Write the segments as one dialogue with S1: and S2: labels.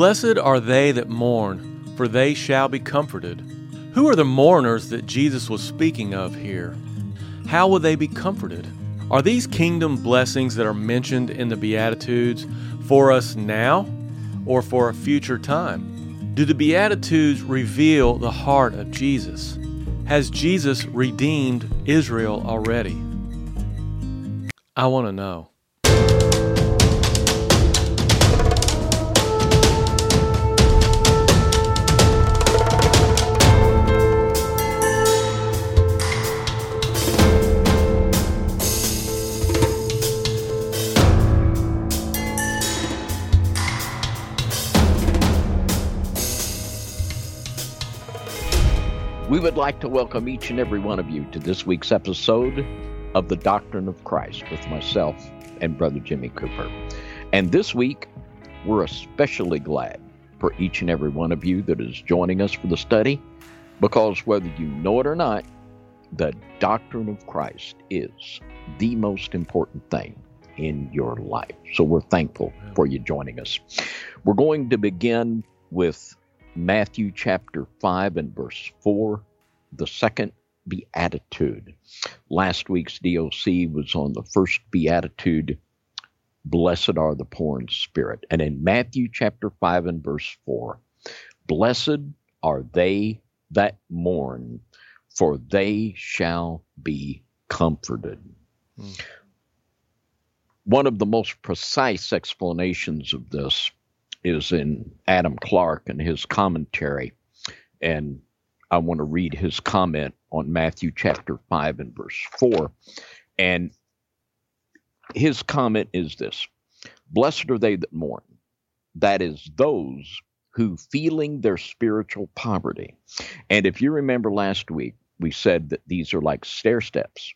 S1: Blessed are they that mourn, for they shall be comforted. Who are the mourners that Jesus was speaking of here? How will they be comforted? Are these kingdom blessings that are mentioned in the Beatitudes for us now or for a future time? Do the Beatitudes reveal the heart of Jesus? Has Jesus redeemed Israel already? I want to know.
S2: We would like to welcome each and every one of you to this week's episode of The Doctrine of Christ with myself and Brother Jimmy Cooper. And this week, we're especially glad for each and every one of you that is joining us for the study because whether you know it or not, the doctrine of Christ is the most important thing in your life. So we're thankful for you joining us. We're going to begin with Matthew chapter 5 and verse 4, the second beatitude. Last week's DOC was on the first beatitude, blessed are the poor in spirit. And in Matthew chapter 5 and verse 4, blessed are they that mourn, for they shall be comforted. Hmm. One of the most precise explanations of this is in Adam Clarke and his commentary. And I want to read his comment on Matthew chapter 5 and verse 4. And his comment is this Blessed are they that mourn, that is, those who feeling their spiritual poverty. And if you remember last week, we said that these are like stair steps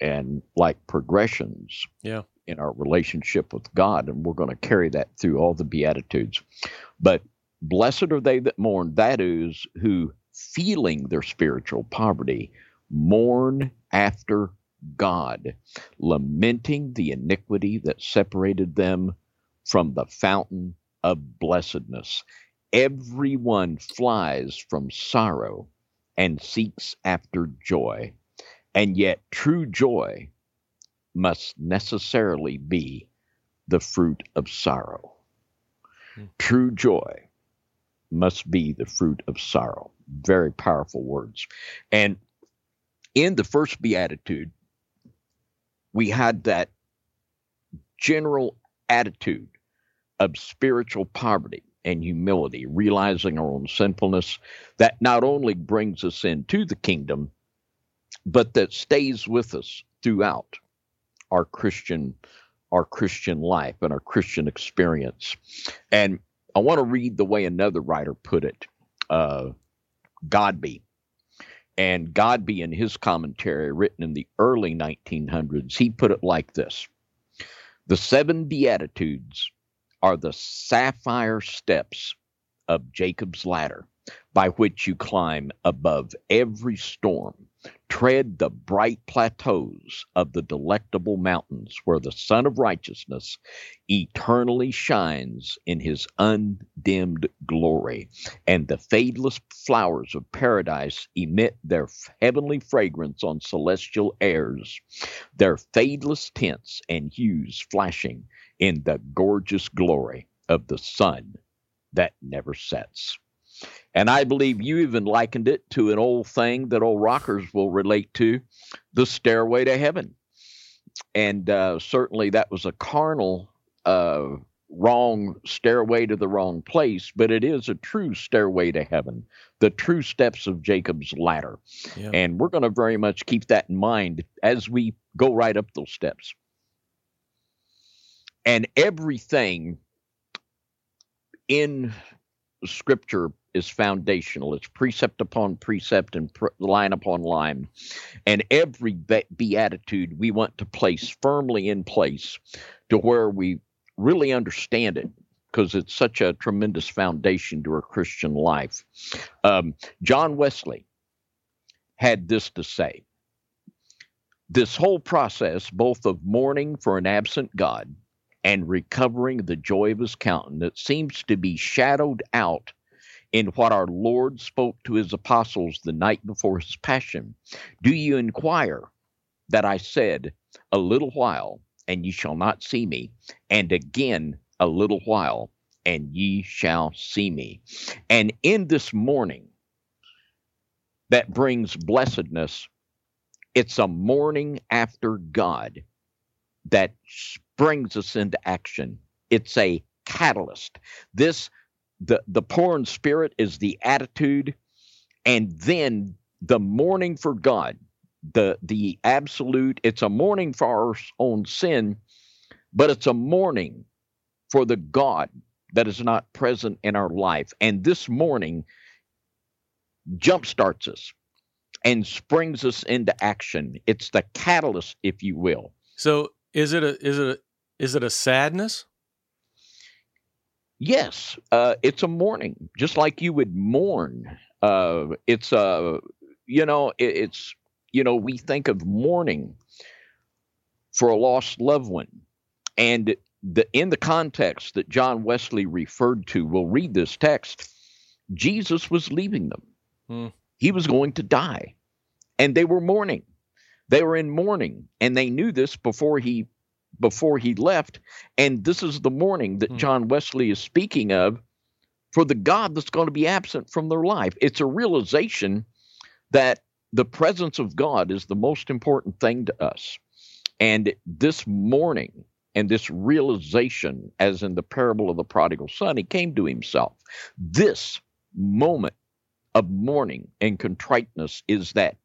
S2: and like progressions.
S1: Yeah
S2: in our relationship with God, and we're going to carry that through all the Beatitudes. But blessed are they that mourn, that is, who feeling their spiritual poverty, mourn after God, lamenting the iniquity that separated them from the fountain of blessedness. Everyone flies from sorrow and seeks after joy, and yet true joy must necessarily be the fruit of sorrow. Hmm. True joy must be the fruit of sorrow. Very powerful words. And in the first beatitude, we had that general attitude of spiritual poverty and humility, realizing our own sinfulness, that not only brings us into the kingdom, but that stays with us throughout our Christian our Christian life and our Christian experience. And I want to read the way another writer put it, uh, Godbey. And Godbey, in his commentary written in the early 1900s, he put it like this The seven Beatitudes are the sapphire steps of Jacob's ladder by which you climb above every storm tread the bright plateaus of the delectable mountains where the Sun of Righteousness eternally shines in his undimmed glory, and the fadeless flowers of paradise emit their heavenly fragrance on celestial airs, their fadeless tints and hues flashing in the gorgeous glory of the sun that never sets. And I believe you even likened it to an old thing that old rockers will relate to the stairway to heaven. And uh, certainly that was a carnal, uh, wrong stairway to the wrong place, but it is a true stairway to heaven, the true steps of Jacob's ladder. Yeah. And we're going to very much keep that in mind as we go right up those steps. And everything in scripture is foundational. It's precept upon precept and line upon line. And every beatitude we want to place firmly in place to where we really understand it because it's such a tremendous foundation to our Christian life. Um, John Wesley had this to say This whole process, both of mourning for an absent God and recovering the joy of his countenance seems to be shadowed out in what our Lord spoke to his apostles the night before his passion. Do you inquire that I said, A little while, and ye shall not see me, and again a little while, and ye shall see me. And in this mourning that brings blessedness, it's a mourning after God that brings us into action. It's a catalyst. This the the poor in spirit is the attitude, and then the mourning for God, the the absolute. It's a mourning for our own sin, but it's a mourning for the God that is not present in our life. And this mourning jumpstarts us and springs us into action. It's the catalyst, if you will.
S1: So is it a is it a is it a sadness?
S2: Yes, uh, it's a mourning, just like you would mourn. Uh, it's a, uh, you know, it, it's you know, we think of mourning for a lost loved one, and the in the context that John Wesley referred to, we'll read this text. Jesus was leaving them. Hmm. He was going to die, and they were mourning. They were in mourning, and they knew this before he before he left. And this is the mourning that hmm. John Wesley is speaking of for the God that's going to be absent from their life. It's a realization that the presence of God is the most important thing to us. And this mourning, and this realization, as in the parable of the prodigal son, he came to himself. This moment of mourning and contriteness is that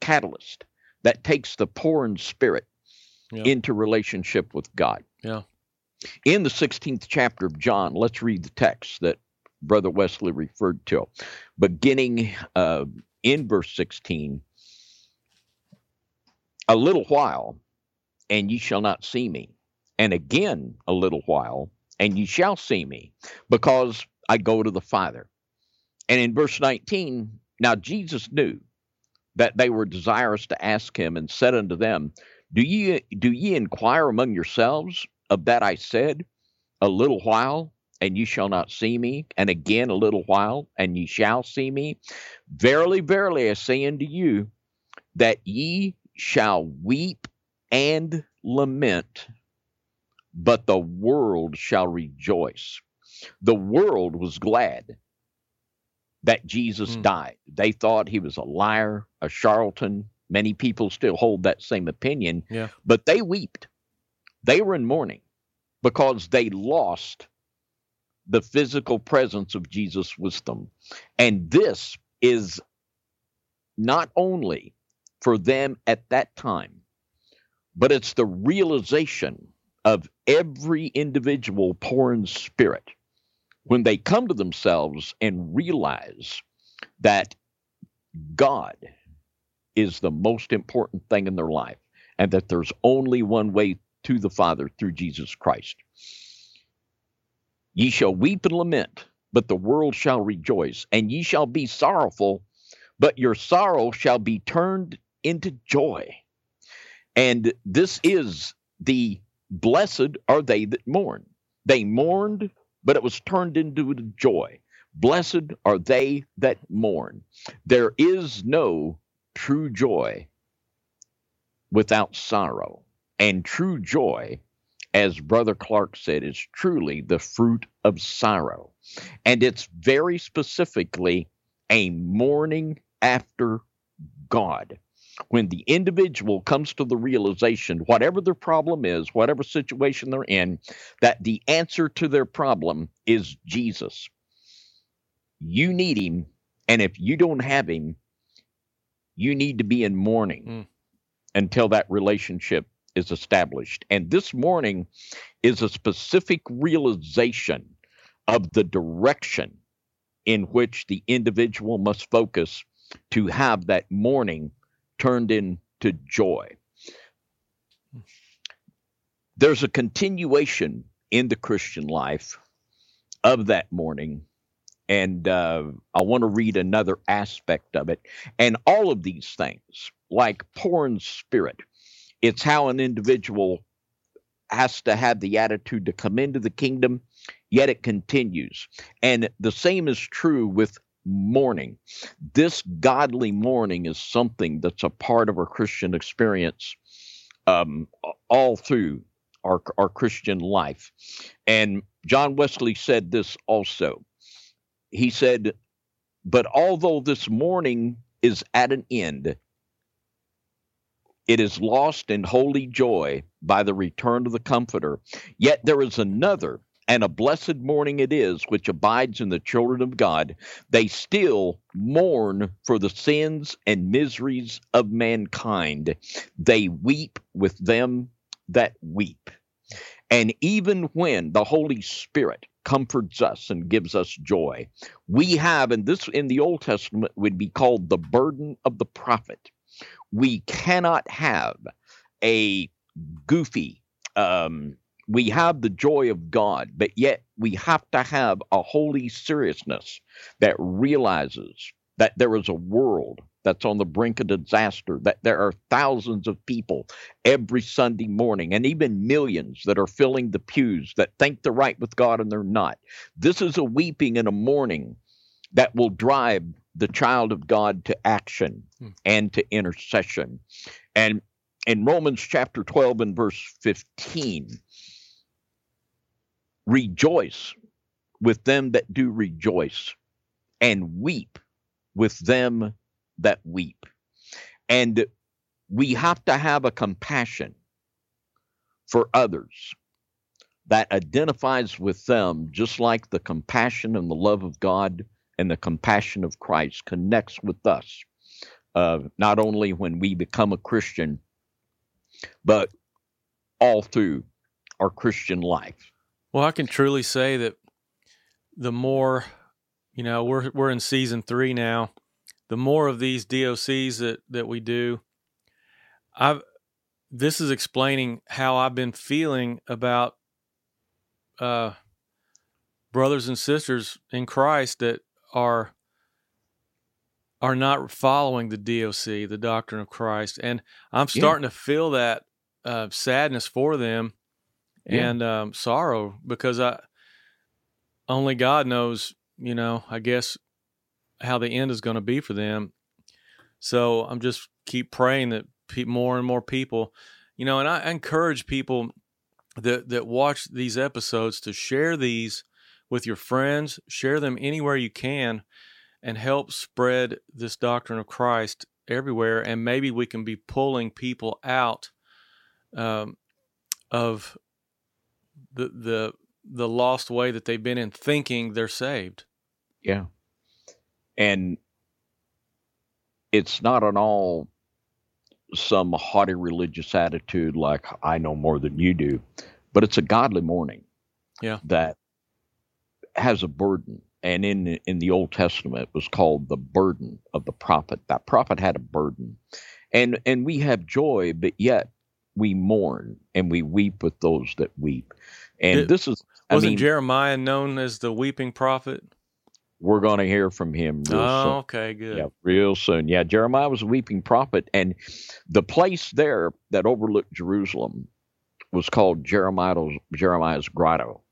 S2: catalyst that takes the poor in spirit yeah. into relationship with God.
S1: Yeah.
S2: In the 16th chapter of John, let's read the text that Brother Wesley referred to. Beginning uh, in verse 16, a little while, and ye shall not see me. And again, a little while, and ye shall see me, because I go to the Father. And in verse 19, now Jesus knew that they were desirous to ask him, and said unto them, do ye do ye inquire among yourselves of that I said, a little while, and ye shall not see me, and again a little while, and ye shall see me? Verily, verily, I say unto you, that ye shall weep and lament, but the world shall rejoice. The world was glad that Jesus mm. died. They thought he was a liar, a charlatan, Many people still hold that same opinion,
S1: yeah.
S2: but they wept. They were in mourning because they lost the physical presence of Jesus with them. And this is not only for them at that time, but it's the realization of every individual poor in spirit when they come to themselves and realize that God is the most important thing in their life and that there's only one way to the Father through Jesus Christ. Ye shall weep and lament, but the world shall rejoice, and ye shall be sorrowful, but your sorrow shall be turned into joy. And this is the blessed are they that mourn. They mourned, but it was turned into joy. Blessed are they that mourn. There is no true joy without sorrow. And true joy, as Brother Clarke said, is truly the fruit of sorrow. And it's very specifically a mourning after God. When the individual comes to the realization, whatever their problem is, whatever situation they're in, that the answer to their problem is Jesus. You need him. And if you don't have him, you need to be in mourning mm. until that relationship is established. And this mourning is a specific realization of the direction in which the individual must focus to have that mourning turned into joy. There's a continuation in the Christian life of that mourning and uh, I want to read another aspect of it. And all of these things, like poor in spirit, it's how an individual has to have the attitude to come into the kingdom, yet it continues. And the same is true with mourning. This godly mourning is something that's a part of our Christian experience um, all through our, our Christian life. And John Wesley said this also. He said, But although this mourning is at an end, it is lost in holy joy by the return of the Comforter. Yet there is another and a blessed mourning it is which abides in the children of God, they still mourn for the sins and miseries of mankind. They weep with them that weep. And even when the Holy Spirit comforts us and gives us joy, we have, and this in the Old Testament would be called the burden of the prophet. We cannot have a goofy, um, we have the joy of God, but yet we have to have a holy seriousness that realizes that there is a world that's on the brink of disaster, that there are thousands of people every Sunday morning, and even millions that are filling the pews that think they're right with God and they're not. This is a weeping and a mourning that will drive the child of God to action hmm. and to intercession. And in Romans chapter 12 and verse 15, Rejoice with them that do rejoice, and weep with them that weep. And we have to have a compassion for others that identifies with them, just like the compassion and the love of God and the compassion of Christ connects with us, uh, not only when we become a Christian, but all through our Christian life.
S1: Well, I can truly say that the more, you know, we're we're in season three now. The more of these DOCs that that we do, I've this is explaining how I've been feeling about uh, brothers and sisters in Christ that are are not following the DOC, the doctrine of Christ, and I'm starting yeah. to feel that uh, sadness for them yeah. and um, sorrow because I only God knows, you know, I guess how the end is going to be for them. So I'm just keep praying that pe- more and more people, you know, and I encourage people that that watch these episodes to share these with your friends, share them anywhere you can, and help spread this doctrine of Christ everywhere. And maybe we can be pulling people out um, of the the the lost way that they've been in thinking they're saved.
S2: Yeah. And it's not at all some haughty religious attitude like I know more than you do, but it's a godly mourning.
S1: Yeah.
S2: That has a burden. And in in the Old Testament it was called the burden of the prophet. That prophet had a burden. And and we have joy, but yet we mourn and we weep with those that weep. And it, this is
S1: wasn't
S2: I mean,
S1: Jeremiah known as the weeping prophet?
S2: We're going to hear from him.
S1: Real oh, soon. okay, good.
S2: Yeah, real soon. Yeah, Jeremiah was a weeping prophet, and the place there that overlooked Jerusalem was called Jeremiah's Jeremiah's grotto.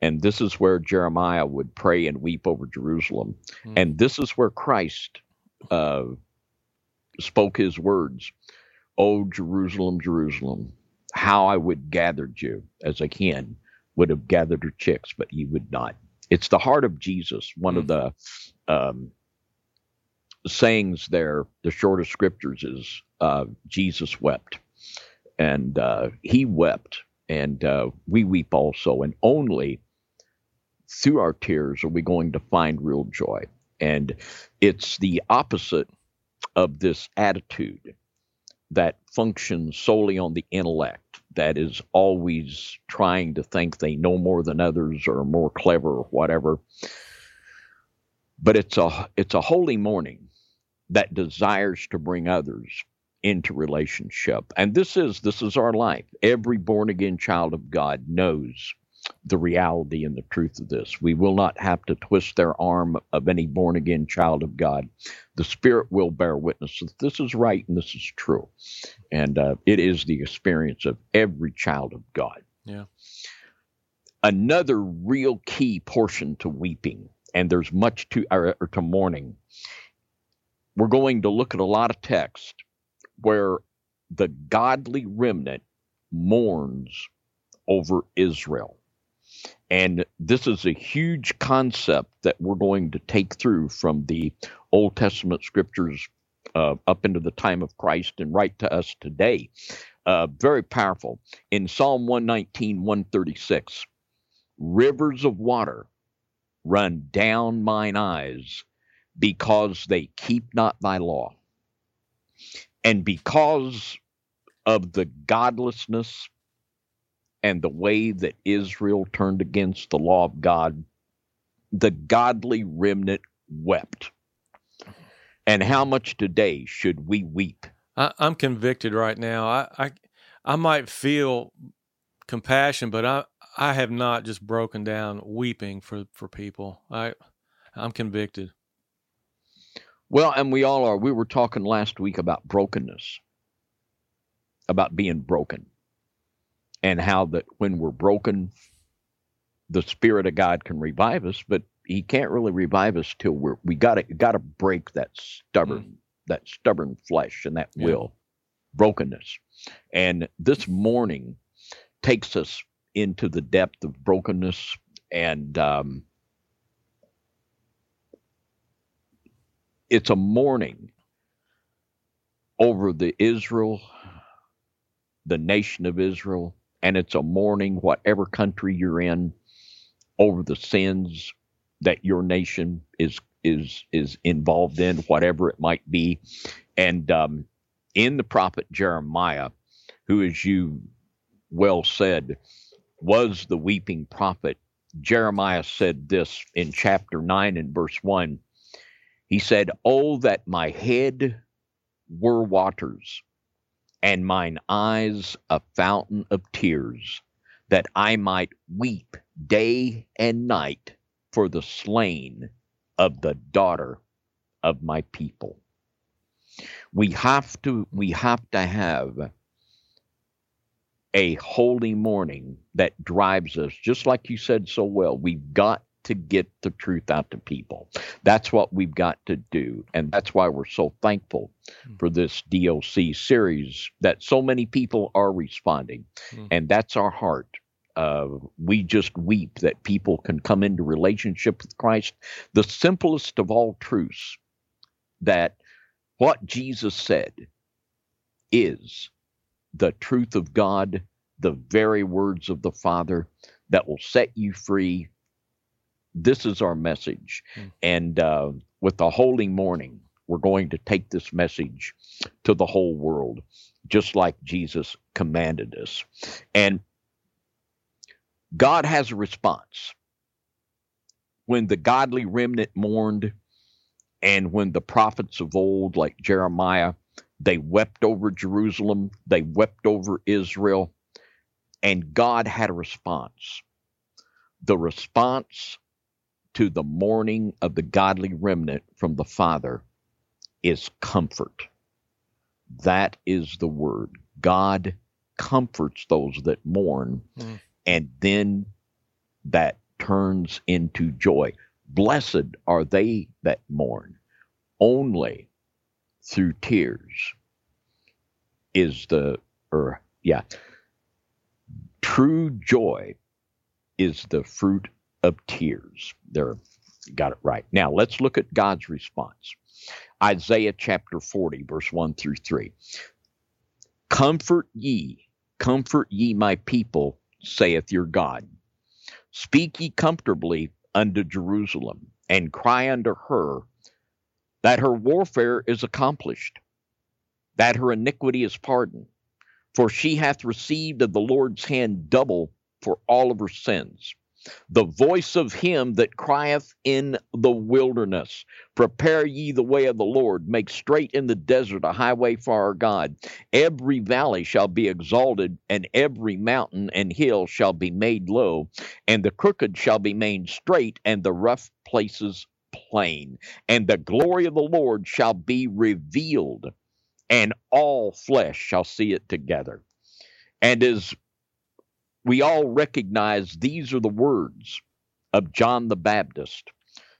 S2: And this is where Jeremiah would pray and weep over Jerusalem. Hmm. And this is where Christ uh, spoke his words Oh, Jerusalem, Jerusalem, how I would gathered you as a hen would have gathered her chicks, but you would not. It's the heart of Jesus. One mm-hmm. of the um, sayings there, the shortest scriptures is uh, Jesus wept. And uh, he wept, and uh, we weep also. And only through our tears are we going to find real joy. And it's the opposite of this attitude that functions solely on the intellect, that is always trying to think they know more than others or more clever or whatever. But it's a it's a holy mourning that desires to bring others into relationship. And this is this is our life. Every born again child of God knows the reality and the truth of this. We will not have to twist their arm of any born again child of God. The Spirit will bear witness that this is right and this is true. And uh, it is the experience of every child of God.
S1: Yeah.
S2: Another real key portion to weeping, and there's much to or, or to mourning. We're going to look at a lot of text where the godly remnant mourns over Israel. And this is a huge concept that we're going to take through from the Old Testament scriptures uh, up into the time of Christ and right to us today. Uh, very powerful. In Psalm 119, 136, rivers of water run down mine eyes because they keep not thy law. And because of the godlessness and the way that Israel turned against the law of God, the godly remnant wept. And how much today should we weep?
S1: I, am convicted right now. I, I I might feel compassion, but I I have not just broken down weeping for for people. I I'm convicted.
S2: Well, and we all are. We were talking last week about brokenness, about being broken and how that when we're broken, the Spirit of God can revive us, but He can't really revive us till we're we got to got to break that stubborn mm. that stubborn flesh and that yeah. will brokenness. And this mourning takes us into the depth of brokenness and um, it's a mourning over the Israel, the nation of Israel, and it's a mourning, whatever country you're in, over the sins that your nation is is is involved in, whatever it might be. And um, in the prophet Jeremiah, who, as you well said, was the weeping prophet, Jeremiah said this in chapter 9 and verse 1. He said, Oh, that my head were waters and mine eyes a fountain of tears, that I might weep day and night for the slain of the daughter of my people. We have to we have to have a holy mourning that drives us, just like you said so well. We've got to get the truth out to people. That's what we've got to do. And that's why we're so thankful mm. for this DOC series that so many people are responding. Mm. And that's our heart. Uh, we just weep that people can come into relationship with Christ. The simplest of all truths that what Jesus said is the truth of God, the very words of the Father that will set you free this is our message. Mm. And uh, with the holy mourning, we're going to take this message to the whole world, just like Jesus commanded us. And God has a response. When the godly remnant mourned, and when the prophets of old, like Jeremiah, they wept over Jerusalem, they wept over Israel, and God had a response. The response to the mourning of the godly remnant from the Father is comfort. That is the word. God comforts those that mourn, mm. and then that turns into joy. Blessed are they that mourn. Only through tears is the, or yeah, true joy is the fruit of tears. There, got it right. Now let's look at God's response. Isaiah chapter 40, verse 1 through 3. Comfort ye, comfort ye my people, saith your God. Speak ye comfortably unto Jerusalem, and cry unto her that her warfare is accomplished, that her iniquity is pardoned. For she hath received of the Lord's hand double for all of her sins the voice of him that crieth in the wilderness. Prepare ye the way of the Lord, make straight in the desert a highway for our God. Every valley shall be exalted, and every mountain and hill shall be made low, and the crooked shall be made straight, and the rough places plain. And the glory of the Lord shall be revealed, and all flesh shall see it together. And as we all recognize these are the words of John the Baptist.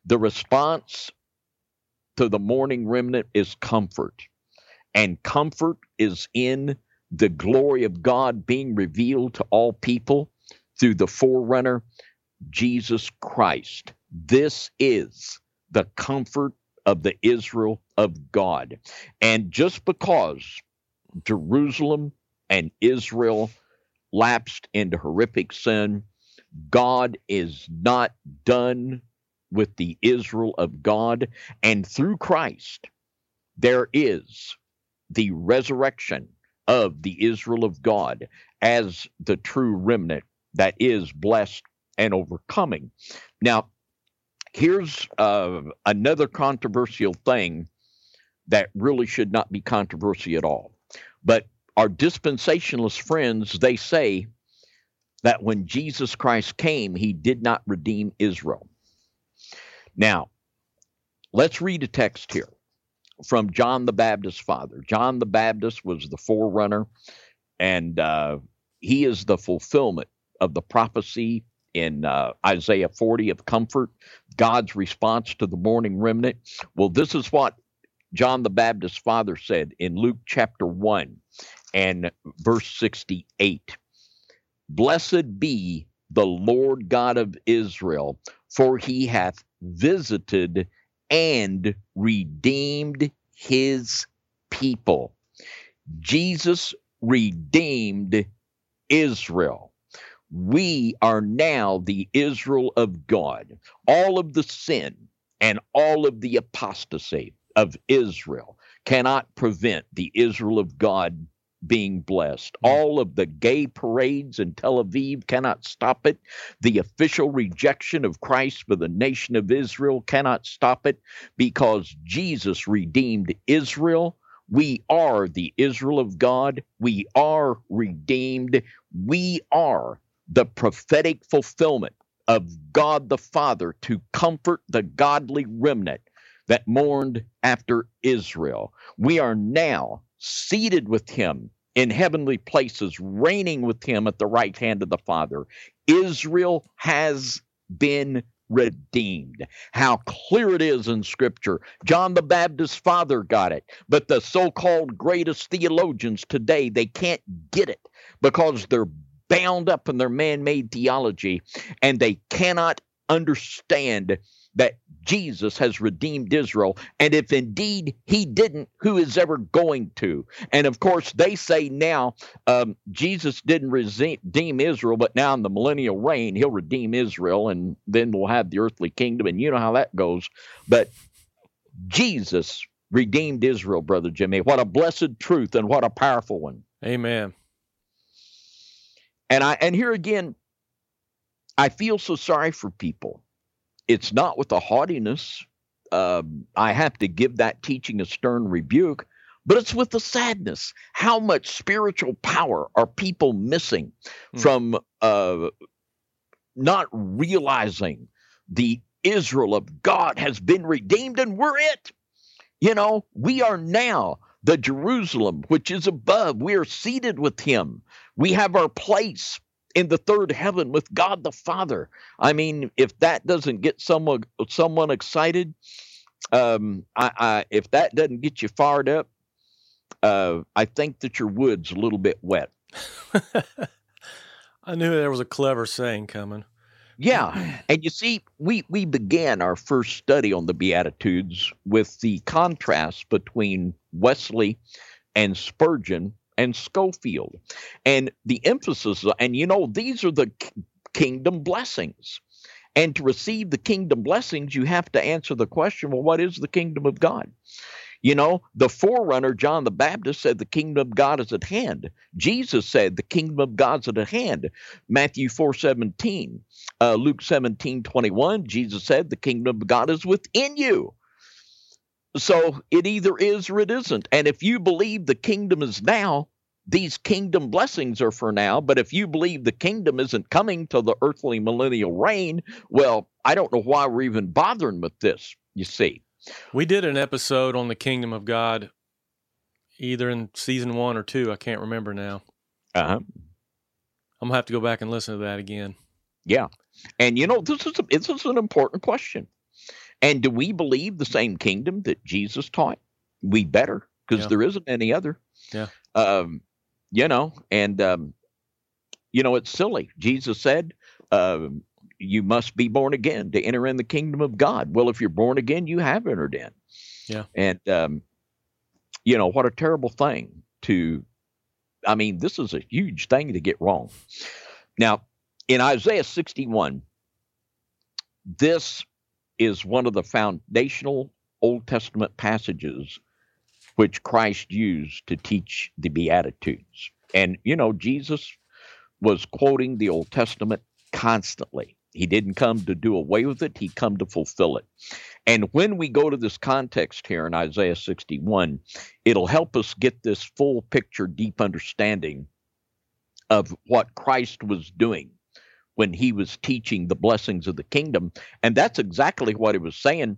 S2: The response to the mourning remnant is comfort, and comfort is in the glory of God being revealed to all people through the forerunner, Jesus Christ. This is the comfort of the Israel of God. And just because Jerusalem and Israel lapsed into horrific sin, God is not done with the Israel of God. And through Christ, there is the resurrection of the Israel of God as the true remnant that is blessed and overcoming. Now, here's uh, another controversial thing that really should not be controversy at all. But our dispensationalist friends, they say that when Jesus Christ came, he did not redeem Israel. Now, let's read a text here from John the Baptist's father. John the Baptist was the forerunner, and uh, he is the fulfillment of the prophecy in uh, Isaiah 40 of comfort, God's response to the mourning remnant. Well, this is what John the Baptist's father said in Luke chapter 1 and verse 68 Blessed be the Lord God of Israel, for he hath visited and redeemed his people. Jesus redeemed Israel. We are now the Israel of God. All of the sin and all of the apostasy of Israel cannot prevent the Israel of God being blessed. All of the gay parades in Tel Aviv cannot stop it. The official rejection of Christ for the nation of Israel cannot stop it because Jesus redeemed Israel. We are the Israel of God. We are redeemed. We are the prophetic fulfillment of God the Father to comfort the godly remnant that mourned after Israel. We are now seated with him in heavenly places, reigning with him at the right hand of the Father. Israel has been redeemed. How clear it is in Scripture. John the Baptist's father got it, but the so called greatest theologians today, they can't get it because they're bound up in their man made theology and they cannot understand that Jesus has redeemed Israel. And if indeed he didn't, who is ever going to? And of course, they say now um, Jesus didn't redeem Israel, but now in the millennial reign, he'll redeem Israel and then we'll have the earthly kingdom. And you know how that goes. But Jesus redeemed Israel, Brother Jimmy. What a blessed truth and what a powerful one.
S1: Amen.
S2: And I and here again, I feel so sorry for people it's not with a haughtiness. Um, I have to give that teaching a stern rebuke, but it's with the sadness. How much spiritual power are people missing mm. from uh, not realizing the Israel of God has been redeemed and we're it? You know, we are now the Jerusalem which is above. We are seated with him. We have our place in the third heaven with God the Father. I mean, if that doesn't get someone someone excited, um, I, I, if that doesn't get you fired up, uh, I think that your wood's a little bit wet.
S1: I knew there was a clever saying coming.
S2: Yeah, and you see, we we began our first study on the Beatitudes with the contrast between Wesley and Spurgeon and Schofield. And the emphasis, and you know, these are the kingdom blessings. And to receive the kingdom blessings, you have to answer the question well, what is the kingdom of God? You know, the forerunner, John the Baptist, said the kingdom of God is at hand. Jesus said the kingdom of God's at hand. Matthew 4 17. Uh, Luke 17 21, Jesus said the kingdom of God is within you. So it either is or it isn't. And if you believe the kingdom is now, these kingdom blessings are for now. But if you believe the kingdom isn't coming till the earthly millennial reign, well, I don't know why we're even bothering with this, you see.
S1: We did an episode on the kingdom of God either in season one or two. I can't remember now.
S2: Uh-huh.
S1: I'm gonna have to go back and listen to that again.
S2: Yeah, and you know this is a, this is an important question. And do we believe the same kingdom that Jesus taught? We better because
S1: Yeah.
S2: there isn't any other.
S1: Yeah.
S2: Um, you know, and um, you know it's silly. Jesus said, um, "You must be born again to enter in the kingdom of God." Well, if you're born again, you have entered in.
S1: Yeah.
S2: And um, you know what a terrible thing to. I mean, this is a huge thing to get wrong. Now, in Isaiah 61, this is one of the foundational Old Testament passages which Christ used to teach the Beatitudes. And, you know, Jesus was quoting the Old Testament constantly. He didn't come to do away with it, he come to fulfill it. And when we go to this context here in Isaiah 61, it'll help us get this full picture, deep understanding of what Christ was doing when he was teaching the blessings of the kingdom. And that's exactly what he was saying.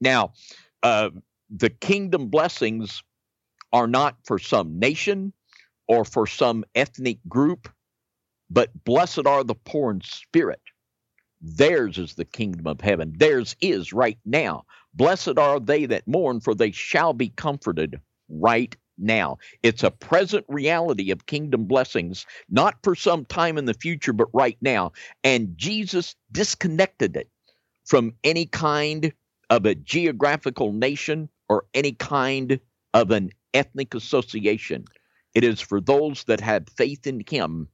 S2: Now, uh, the kingdom blessings are not for some nation or for some ethnic group, but blessed are the poor in spirit. Theirs is the kingdom of heaven. Theirs is right now. Blessed are they that mourn, for they shall be comforted right now. It's a present reality of kingdom blessings, not for some time in the future, but right now. And Jesus disconnected it from any kind of a geographical nation or any kind of an ethnic association. It is for those that have faith in him.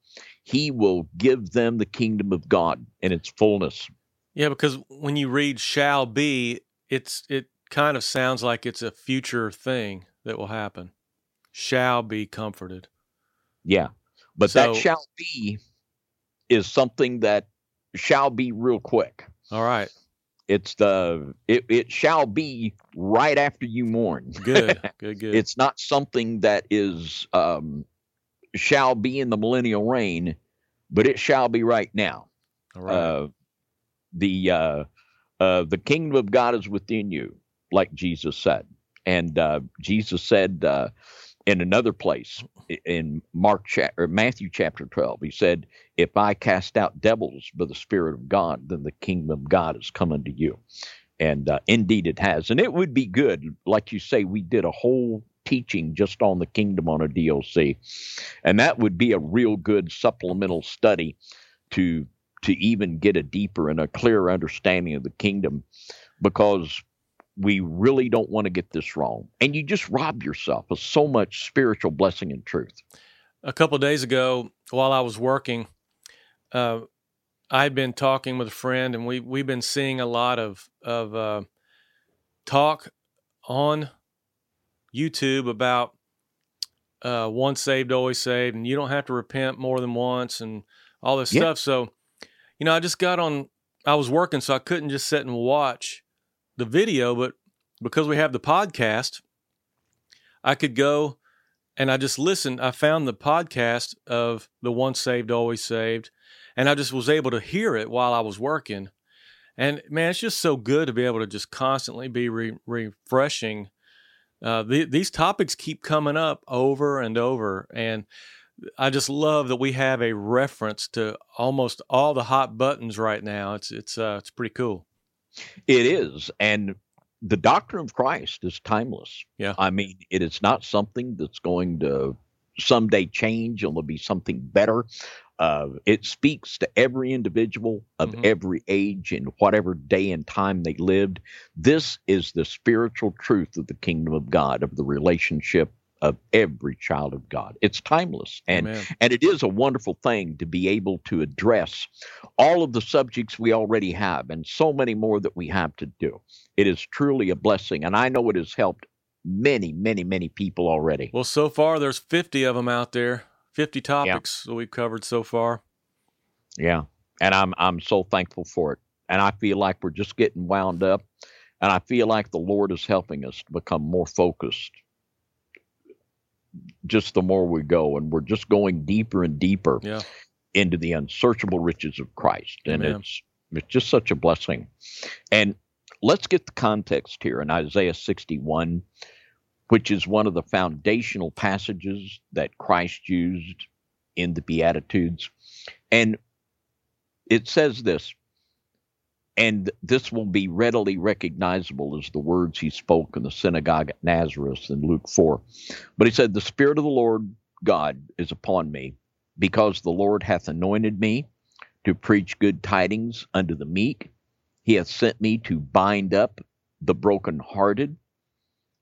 S2: He will give them the kingdom of God in its fullness.
S1: Yeah, because when you read "shall be," it's it kind of sounds like it's a future thing that will happen. Shall be comforted.
S2: Yeah. But
S1: So-
S2: that shall be is something that shall be real quick.
S1: All right,
S2: It's the it, it shall be right after you mourn.
S1: good, good, good.
S2: It's not something that is um shall be in the millennial reign, but it shall be right now.
S1: All right.
S2: Uh the uh uh the kingdom of God is within you, like Jesus said. And uh Jesus said uh in another place in Mark chapter Matthew chapter 12 he said if I cast out devils by the spirit of God then the kingdom of God is come unto you. And uh, indeed it has. And it would be good like you say we did a whole teaching just on the kingdom on a DOC and that would be a real good supplemental study to to even get a deeper and a clearer understanding of the kingdom. Because we really don't want to get this wrong. And you just rob yourself of so much spiritual blessing and truth.
S1: a couple of days ago, while I was working, uh, I'd been talking with a friend, and we we've been seeing a lot of of uh, talk on YouTube about uh, once saved, always saved, and you don't have to repent more than once, and all this
S2: Yeah.
S1: stuff. So, you know, I just got on. I was working, so I couldn't just sit and watch the video, but because we have the podcast, I could go and I just listened. I found the podcast of the once saved, always saved, and I just was able to hear it while I was working. And man, it's just so good to be able to just constantly be re- refreshing. Uh, the, these topics keep coming up over and over, and I just love that we have a reference to almost all the hot buttons right now. It's it's uh, it's pretty cool.
S2: It is. And the doctrine of Christ is timeless.
S1: Yeah.
S2: I mean, it is not something that's going to someday change. It'll be something better. Uh, it speaks to every individual of
S1: Mhm.
S2: every age and whatever day and time they lived. This is the spiritual truth of the kingdom of God, of the relationship of every child of God. It's timeless. And
S1: Amen.
S2: and it is a wonderful thing to be able to address all of the subjects we already have and so many more that we have to do. It is truly a blessing. And I know it has helped many, many, many people already.
S1: Well, so far there's 50 of them out there, 50 topics that we've covered so far.
S2: Yeah. And I'm I'm so thankful for it. And I feel like we're just getting wound up. And I feel like the Lord is helping us to become more focused just the more we go. And we're just going deeper and deeper
S1: Yeah.
S2: into the unsearchable riches of Christ. And
S1: Amen.
S2: it's it's just such a blessing. And let's get the context here in Isaiah 61, which is one of the foundational passages that Christ used in the Beatitudes. And it says this, and this will be readily recognizable as the words he spoke in the synagogue at Nazareth in Luke 4. But he said, The Spirit of the Lord God is upon me, because the Lord hath anointed me to preach good tidings unto the meek. He hath sent me to bind up the brokenhearted,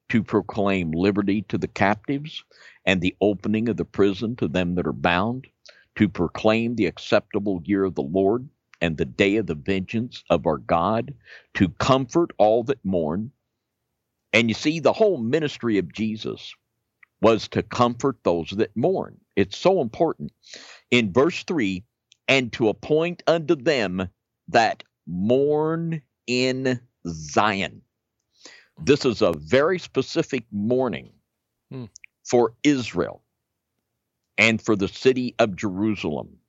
S2: to proclaim liberty to the captives, and the opening of the prison to them that are bound, to proclaim the acceptable year of the Lord and the day of the vengeance of our God, to comfort all that mourn. And you see, the whole ministry of Jesus was to comfort those that mourn. It's so important. In verse 3, and to appoint unto them that mourn in Zion. This is a very specific mourning hmm. for Israel and for the city of Jerusalem.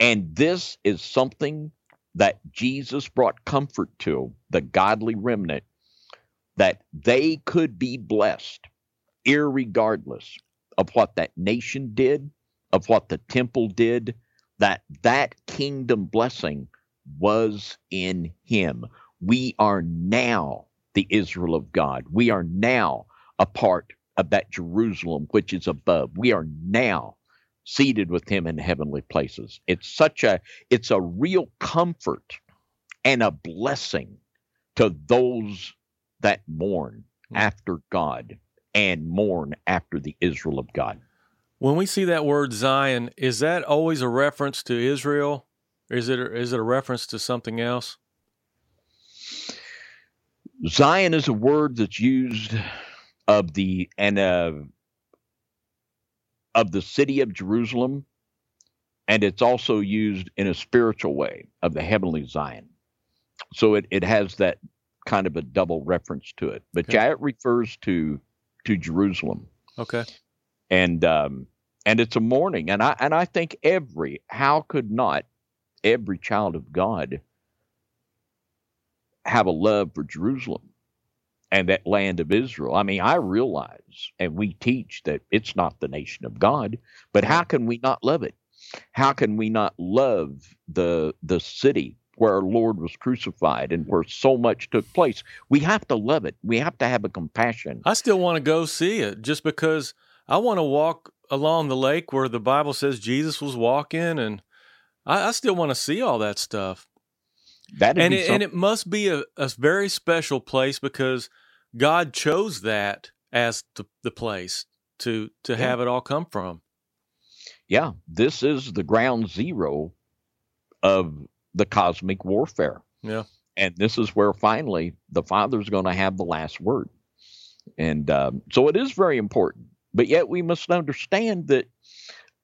S2: And this is something that Jesus brought comfort to the godly remnant that they could be blessed irregardless of what that nation did, of what the temple did, that that kingdom blessing was in him. We are now the Israel of God. We are now a part of that Jerusalem which is above. We are now seated with him in heavenly places. It's such a it's a real comfort and a blessing to those that mourn hmm. after God and mourn after the Israel of God.
S1: When we see that word Zion, is that always a reference to Israel? Is it is it a reference to something else?
S2: Zion is a word that's used of the and uh, of the city of Jerusalem, and it's also used in a spiritual way of the heavenly Zion. So it, it has that kind of a double reference to it. But okay. yeah, it refers to to Jerusalem.
S1: Okay.
S2: And um and it's a mourning. And I and I think every how could not every child of God have a love for Jerusalem? and that land of Israel. I mean, I realize and we teach that it's not the nation of God, but how can we not love it? How can we not love the the city where our Lord was crucified and where so much took place? We have to love it. We have to have a compassion.
S1: I still want to go see it just because I want to walk along the lake where the Bible says Jesus was walking and I, I still want to see all that stuff.
S2: That
S1: and it, and it must be a, a very special place because God chose that as the, the place to to yeah. have it all come from.
S2: Yeah, this is the ground zero of the cosmic warfare.
S1: Yeah,
S2: and this is where finally the Father's going to have the last word, and um, so it is very important. But yet we must understand that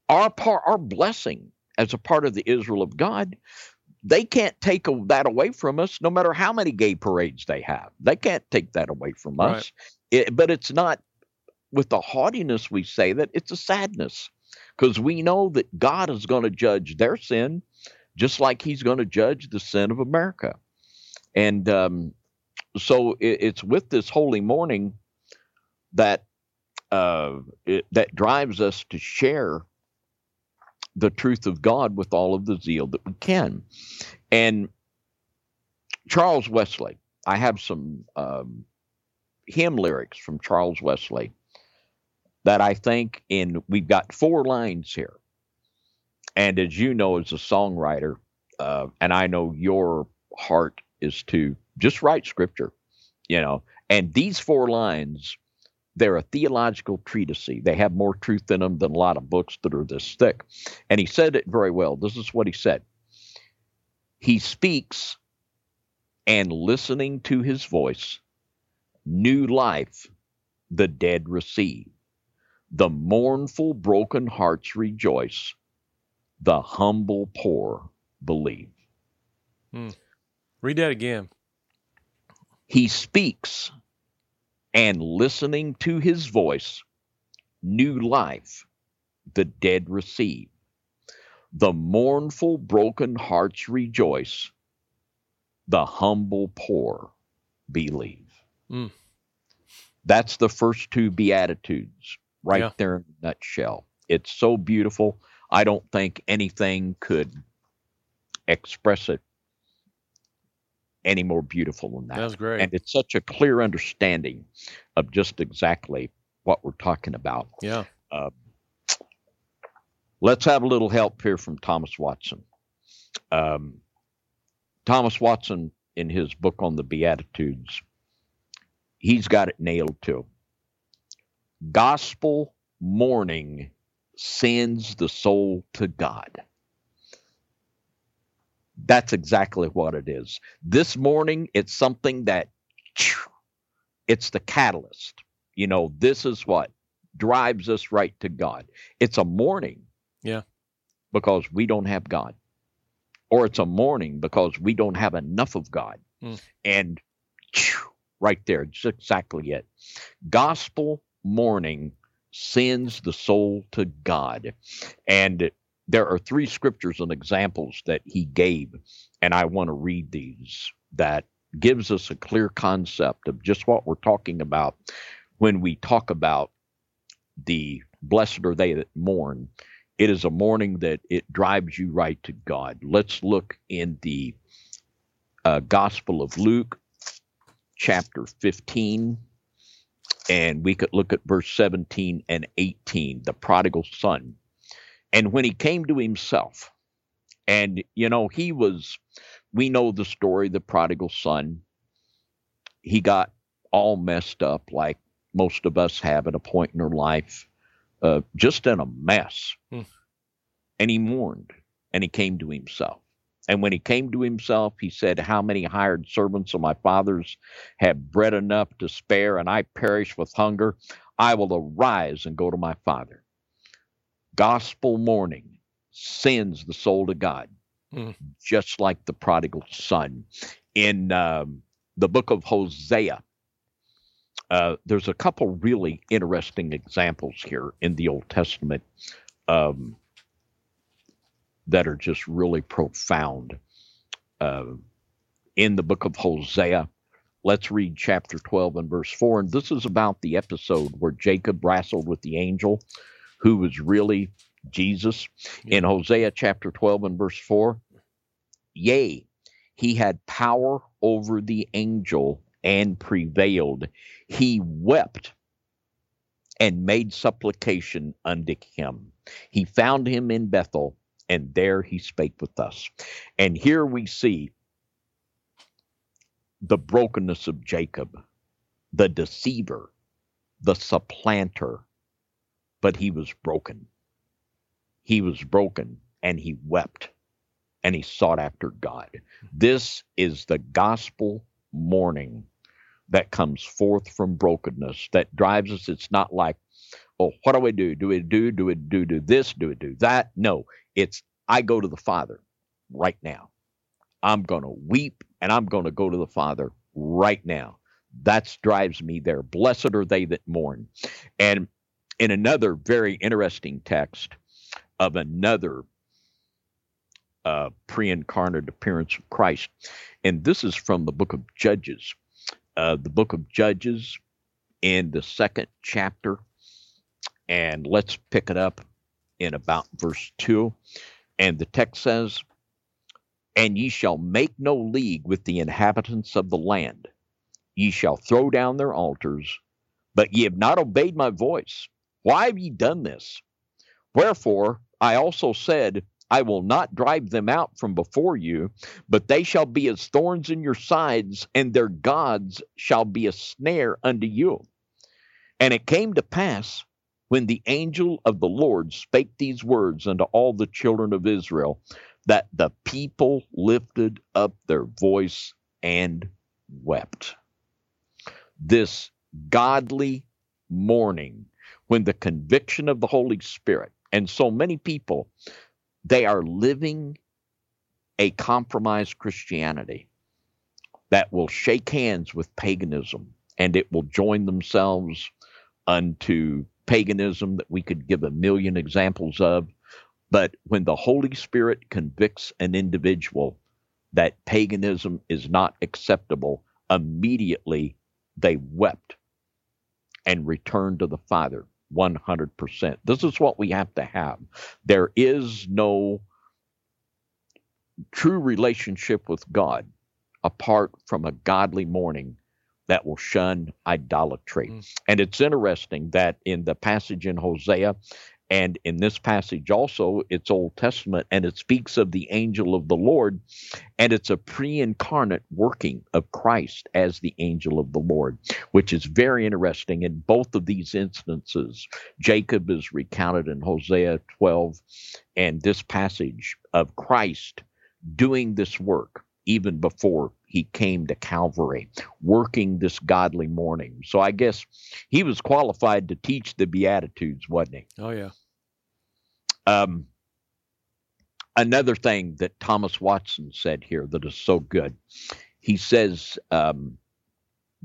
S2: our part, our blessing as a part of the Israel of God they can't take that away from us no matter how many gay parades they have they can't take that away from right. us it, but it's not with the haughtiness we say that it's a sadness because we know that god is going to judge their sin just like he's going to judge the sin of america and um, so it, it's with this holy mourning that uh, it, that drives us to share the truth of God with all of the zeal that we can. And Charles Wesley, I have some um, hymn lyrics from Charles Wesley that I think in we've got four lines here. And as you know, as a songwriter, uh, and I know your heart is to just write scripture, you know, and these four lines they're a theological treatise. They have more truth in them than a lot of books that are this thick. And he said it very well. This is what he said He speaks, and listening to his voice, new life the dead receive. The mournful, broken hearts rejoice. The humble poor believe.
S1: Hmm. Read that again.
S2: He speaks, and listening to his voice, new life the dead receive. The mournful, broken hearts rejoice. The humble poor believe. Mm. That's the first two Beatitudes right yeah. there in a nutshell. It's so beautiful. I don't think anything could express it any more beautiful than that.
S1: That's great.
S2: And it's such a clear understanding of just exactly what we're talking about.
S1: Yeah.
S2: Uh, let's have a little help here from Thomas Watson. Um, Thomas Watson, in his book on the Beatitudes, he's got it nailed too. Gospel mourning sends the soul to God. That's exactly what it is. This mourning, it's something that it's the catalyst. You know, this is what drives us right to God. It's a mourning.
S1: Yeah.
S2: Because we don't have God. Or it's a mourning because we don't have enough of God.
S1: Mm.
S2: And right there, just exactly it. Gospel mourning sends the soul to God. And there are three scriptures and examples that he gave, and I want to read these that gives us a clear concept of just what we're talking about when we talk about the blessed are they that mourn. It is a mourning that it drives you right to God. Let's look in the uh, Gospel of Luke, chapter 15, and we could look at verse 17 and 18, the prodigal son. And when he came to himself, and you know, he was, we know the story, the prodigal son. He got all messed up like most of us have at a point in our life, uh, just in a mess.
S1: Hmm.
S2: And he mourned and he came to himself. And when he came to himself, he said, How many hired servants of my father's have bread enough to spare, and I perish with hunger? I will arise and go to my father gospel mourning sends the soul to God,
S1: Mm.
S2: just like the prodigal son. In um, the book of Hosea, uh, there's a couple really interesting examples here in the Old Testament um, that are just really profound. Uh, in the book of Hosea, let's read chapter 12 and verse 4. And this is about the episode where Jacob wrestled with the angel who was really Jesus. In Hosea chapter 12 and verse 4, yea, he had power over the angel and prevailed. He wept and made supplication unto him. He found him in Bethel, and there he spake with us. And here we see the brokenness of Jacob, the deceiver, the supplanter, but he was broken. He was broken and he wept and he sought after God. This is the gospel mourning that comes forth from brokenness that drives us. It's not like, oh, what do we do? Do we do, do we do, do this, do we do that? No, it's I go to the Father right now. I'm going to weep and I'm going to go to the Father right now. That drives me there. Blessed are they that mourn. And in another very interesting text of another uh, pre incarnate appearance of Christ, and this is from the book of Judges. Uh, the book of Judges in the second chapter, and let's pick it up in about verse 2. And the text says, And ye shall make no league with the inhabitants of the land. Ye shall throw down their altars, but ye have not obeyed my voice. Why have ye done this? Wherefore I also said, I will not drive them out from before you, but they shall be as thorns in your sides, and their gods shall be a snare unto you. And it came to pass when the angel of the Lord spake these words unto all the children of Israel, that the people lifted up their voice and wept. This godly mourning, when the conviction of the Holy Spirit, and so many people, they are living a compromised Christianity that will shake hands with paganism and it will join themselves unto paganism that we could give a million examples of. But when the Holy Spirit convicts an individual that paganism is not acceptable, immediately they wept and returned to the Father. 100%. This is what we have to have. There is no true relationship with God apart from a godly mourning that will shun idolatry. Mm. And it's interesting that in the passage in Hosea, and in this passage also, it's Old Testament, and it speaks of the angel of the Lord, and it's a pre incarnate working of Christ as the angel of the Lord, which is very interesting. In both of these instances, Jacob is recounted in Hosea 12, and this passage of Christ doing this work even before he came to Calvary, working this godly mourning. So I guess he was qualified to teach the Beatitudes, wasn't he?
S1: Oh, yeah.
S2: Um, another thing that Thomas Watson said here that is so good he says, um,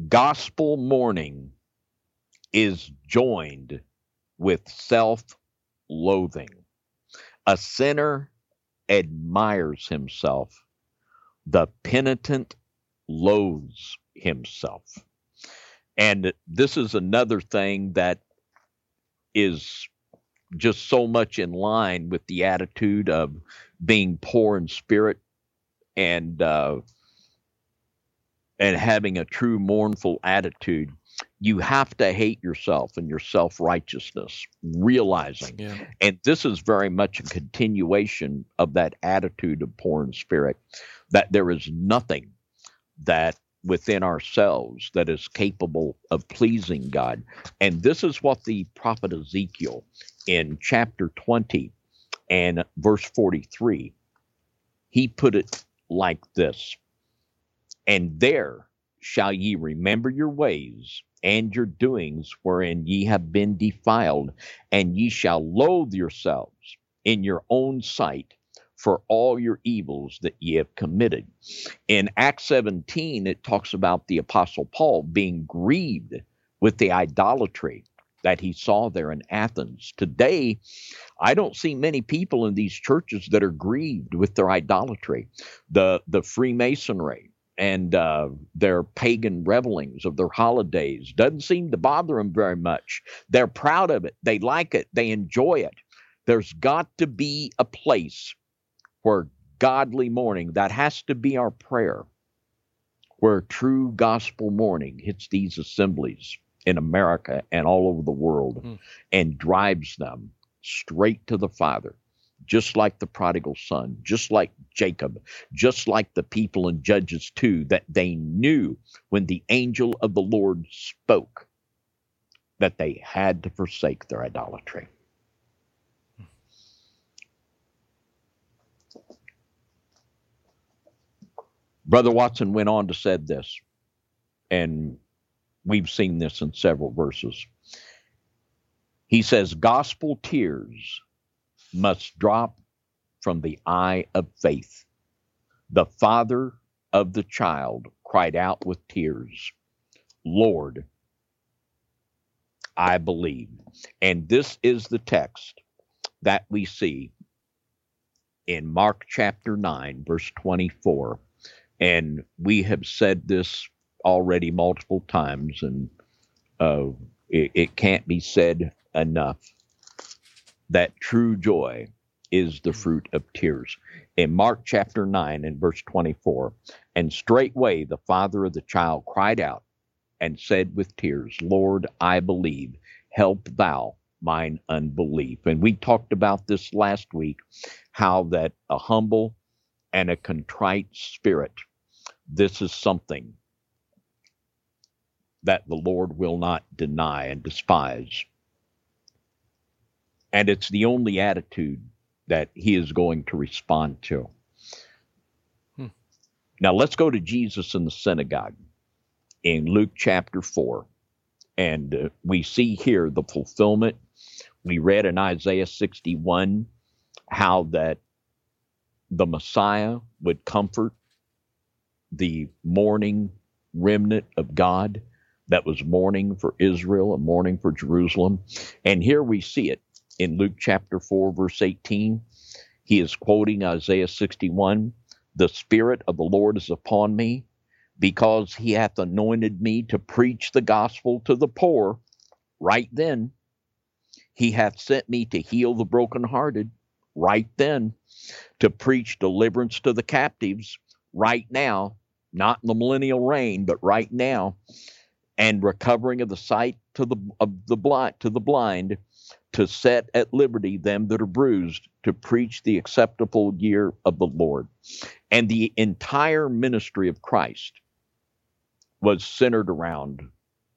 S2: gospel mourning is joined with self loathing. A sinner admires himself the penitent loathes himself. And this is another thing that is just so much in line with the attitude of being poor in spirit and uh, and having a true mournful attitude you have to hate yourself and your self righteousness, realizing. Yeah. And this is very much a continuation of that attitude of poor in spirit that there is nothing that within ourselves that is capable of pleasing God. And this is what the prophet Ezekiel in chapter 20 and verse 43 he put it like this. And there shall ye remember your ways and your doings wherein ye have been defiled, and ye shall loathe yourselves in your own sight for all your evils that ye have committed. In Acts 17, it talks about the Apostle Paul being grieved with the idolatry that he saw there in Athens. Today, I don't see many people in these churches that are grieved with their idolatry. The the Freemasonry, and uh, their pagan revelings of their holidays doesn't seem to bother them very much. They're proud of it, they like it, they enjoy it. There's got to be a place where godly mourning, that has to be our prayer, where true gospel mourning hits these assemblies in America and all over the world mm. and drives them straight to the Father just like the prodigal son, just like Jacob, just like the people in Judges 2, that they knew when the angel of the Lord spoke that they had to forsake their idolatry. Brother Watson went on to said this, and we've seen this in several verses. He says, Gospel tears must drop from the eye of faith. The father of the child cried out with tears, Lord, I believe. And this is the text that we see in Mark chapter 9, verse 24. And we have said this already multiple times, and uh, it, it can't be said enough that true joy is the mm-hmm. fruit of tears. In Mark chapter 9 and verse 24, and straightway the father of the child cried out and said with tears, Lord, I believe, help thou mine unbelief. And we talked about this last week how that a humble and a contrite spirit, this is something that the Lord will not deny and despise. And it's the only attitude that he is going to respond to. Hmm. Now let's go to Jesus in the synagogue in Luke chapter 4. And uh, we see here the fulfillment. We read in Isaiah 61 how that the Messiah would comfort the mourning remnant of God that was mourning for Israel and mourning for Jerusalem. And here we see it in Luke chapter 4, verse 18. He is quoting Isaiah 61 The Spirit of the Lord is upon me, because he hath anointed me to preach the gospel to the poor. Right then, He hath sent me to heal the brokenhearted right then, to preach deliverance to the captives right now, not in the millennial reign, but right now, and recovering of the sight to the of the blind to the blind, to set at liberty them that are bruised, to preach the acceptable year of the Lord. And the entire ministry of Christ was centered around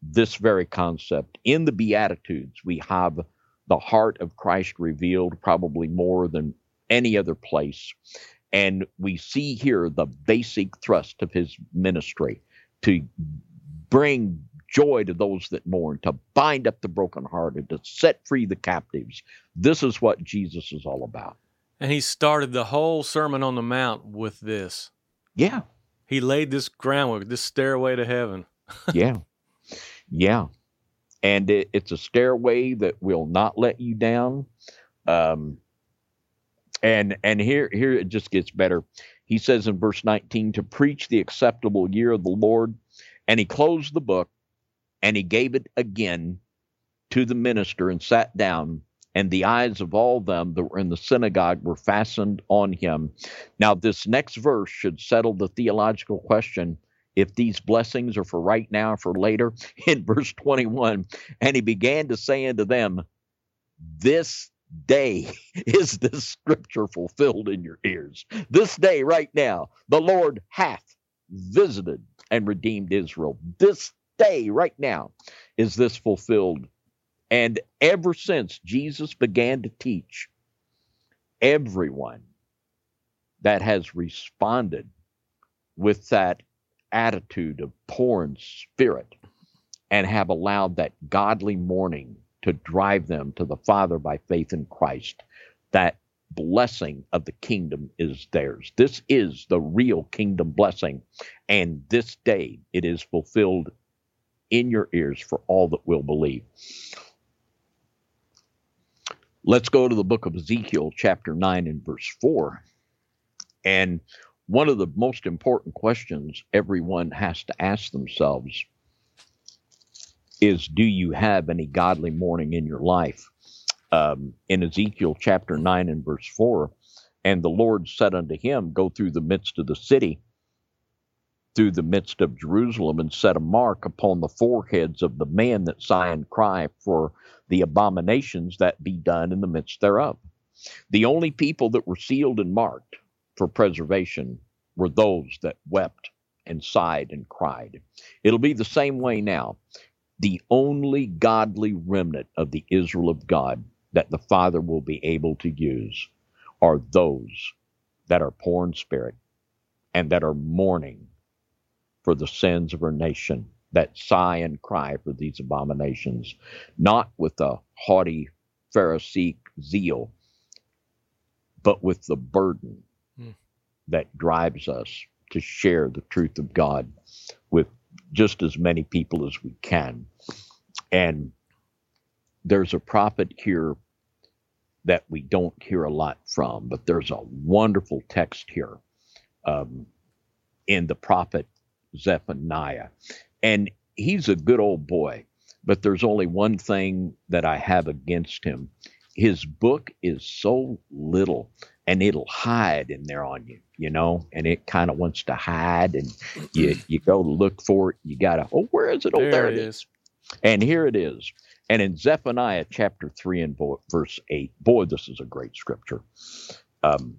S2: this very concept. In the Beatitudes, we have the heart of Christ revealed probably more than any other place. And we see here the basic thrust of his ministry to bring joy to those that mourn, to bind up the brokenhearted, to set free the captives. This is what Jesus is all about.
S1: And he started the whole Sermon on the Mount with this.
S2: Yeah.
S1: He laid this groundwork, this stairway to heaven.
S2: yeah. Yeah. And it, it's a stairway that will not let you down. Um, and and here here it just gets better. He says in verse 19 to preach the acceptable year of the Lord, and he closed the book and he gave it again to the minister and sat down and the eyes of all them that were in the synagogue were fastened on him. Now, this next verse should settle the theological question if these blessings are for right now or for later. In verse 21, and he began to say unto them, This day is this scripture fulfilled in your ears. This day, right now, the Lord hath visited and redeemed Israel. This right now, is this fulfilled. And ever since Jesus began to teach, everyone that has responded with that attitude of poor in spirit and have allowed that godly mourning to drive them to the Father by faith in Christ, that blessing of the kingdom is theirs. This is the real kingdom blessing. And this day it is fulfilled in your ears for all that will believe. Let's go to the book of Ezekiel, chapter 9, and verse 4. And one of the most important questions everyone has to ask themselves is Do you have any godly mourning in your life? Um, in Ezekiel chapter 9 and verse 4, and the Lord said unto him, Go through the midst of the city, through the midst of Jerusalem, and set a mark upon the foreheads of the men that sigh and cry for the abominations that be done in the midst thereof. The only people that were sealed and marked for preservation were those that wept and sighed and cried. It'll be the same way now. The only godly remnant of the Israel of God that the Father will be able to use are those that are poor in spirit and that are mourning for the sins of our nation, that sigh and cry for these abominations, not with a haughty Pharisee zeal, but with the burden that drives us to share the truth of God with just as many people as we can. And there's a prophet here that we don't hear a lot from, but there's a wonderful text here um, in the prophet Zephaniah. And he's a good old boy, but there's only one thing that I have against him. His book is so little and it'll hide in there on you, you know, and it kind of wants to hide, and you you go to look for it. You gotta, oh, where is it? Oh, there, there it is. is. And here it is. And in Zephaniah chapter three and verse eight, boy, this is a great scripture. Um,